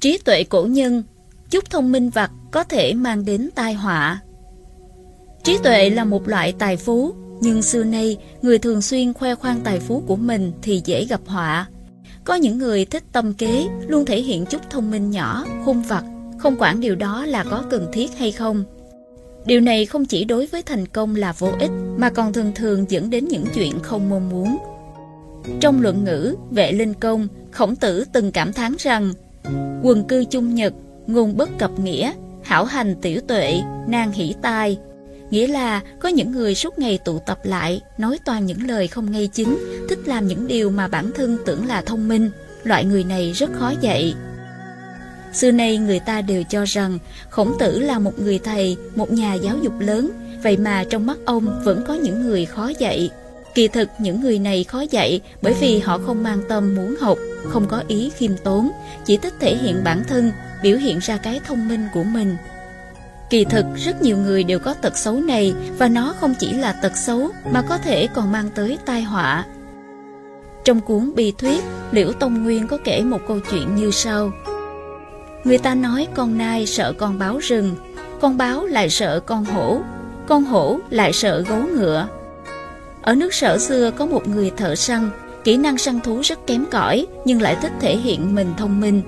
Trí tuệ cổ nhân, chút thông minh vặt có thể mang đến tai họa. Trí tuệ là một loại tài phú, nhưng xưa nay người thường xuyên khoe khoang tài phú của mình thì dễ gặp họa. Có những người thích tâm kế, luôn thể hiện chút thông minh nhỏ, hung vặt, không quản điều đó là có cần thiết hay không. Điều này không chỉ đối với thành công là vô ích, mà còn thường thường dẫn đến những chuyện không mong muốn. Trong luận ngữ, vệ linh công, khổng tử từng cảm thán rằng quần cư chung nhật, ngôn bất cập nghĩa, hảo hành tiểu tuệ, nan hỷ tai. Nghĩa là có những người suốt ngày tụ tập lại, nói toàn những lời không ngay chính, thích làm những điều mà bản thân tưởng là thông minh. Loại người này rất khó dạy. Xưa nay người ta đều cho rằng khổng tử là một người thầy, một nhà giáo dục lớn, vậy mà trong mắt ông vẫn có những người khó dạy. Kỳ thực những người này khó dạy bởi vì họ không mang tâm muốn học, không có ý khiêm tốn, chỉ thích thể hiện bản thân, biểu hiện ra cái thông minh của mình. Kỳ thực rất nhiều người đều có tật xấu này và nó không chỉ là tật xấu mà có thể còn mang tới tai họa. Trong cuốn Bi Thuyết, Liễu Tông Nguyên có kể một câu chuyện như sau. Người ta nói con nai sợ con báo rừng, con báo lại sợ con hổ, con hổ lại sợ gấu ngựa. Ở nước sở xưa có một người thợ săn, kỹ năng săn thú rất kém cỏi nhưng lại thích thể hiện mình thông minh.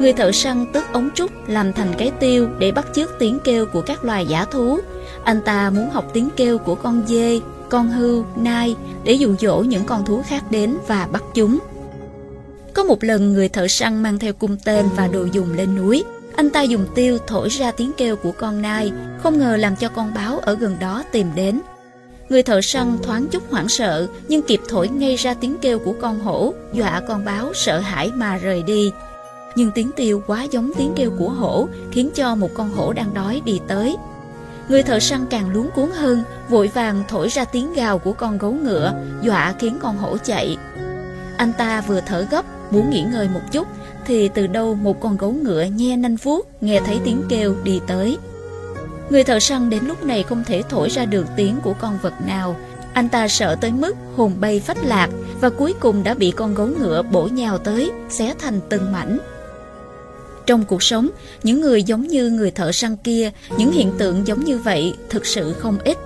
Người thợ săn tức ống trúc làm thành cái tiêu để bắt chước tiếng kêu của các loài giả thú. Anh ta muốn học tiếng kêu của con dê, con hưu, nai để dụ dỗ những con thú khác đến và bắt chúng. Có một lần người thợ săn mang theo cung tên và đồ dùng lên núi. Anh ta dùng tiêu thổi ra tiếng kêu của con nai, không ngờ làm cho con báo ở gần đó tìm đến. Người thợ săn thoáng chút hoảng sợ, nhưng kịp thổi ngay ra tiếng kêu của con hổ, dọa con báo sợ hãi mà rời đi. Nhưng tiếng tiêu quá giống tiếng kêu của hổ, khiến cho một con hổ đang đói đi tới. Người thợ săn càng luống cuốn hơn, vội vàng thổi ra tiếng gào của con gấu ngựa, dọa khiến con hổ chạy. Anh ta vừa thở gấp, muốn nghỉ ngơi một chút, thì từ đâu một con gấu ngựa nhe nanh vuốt, nghe thấy tiếng kêu đi tới. Người thợ săn đến lúc này không thể thổi ra được tiếng của con vật nào. Anh ta sợ tới mức hồn bay phách lạc và cuối cùng đã bị con gấu ngựa bổ nhào tới, xé thành từng mảnh. Trong cuộc sống, những người giống như người thợ săn kia, những hiện tượng giống như vậy thực sự không ít.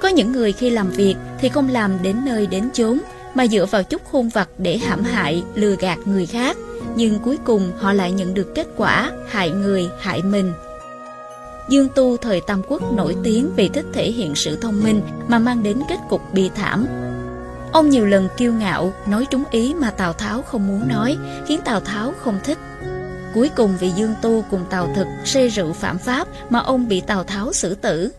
Có những người khi làm việc thì không làm đến nơi đến chốn, mà dựa vào chút khôn vặt để hãm hại, lừa gạt người khác. Nhưng cuối cùng họ lại nhận được kết quả hại người, hại mình. Dương Tu thời Tam Quốc nổi tiếng vì thích thể hiện sự thông minh mà mang đến kết cục bi thảm. Ông nhiều lần kiêu ngạo, nói trúng ý mà Tào Tháo không muốn nói, khiến Tào Tháo không thích. Cuối cùng vì Dương Tu cùng Tào Thực xê rượu phạm pháp mà ông bị Tào Tháo xử tử.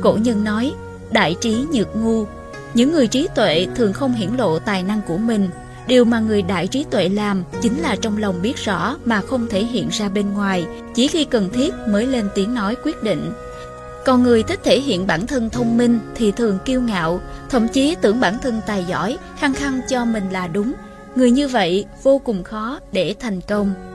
Cổ nhân nói, đại trí nhược ngu. Những người trí tuệ thường không hiển lộ tài năng của mình. Điều mà người đại trí tuệ làm chính là trong lòng biết rõ mà không thể hiện ra bên ngoài, chỉ khi cần thiết mới lên tiếng nói quyết định. Còn người thích thể hiện bản thân thông minh thì thường kiêu ngạo, thậm chí tưởng bản thân tài giỏi, khăng khăng cho mình là đúng. Người như vậy vô cùng khó để thành công.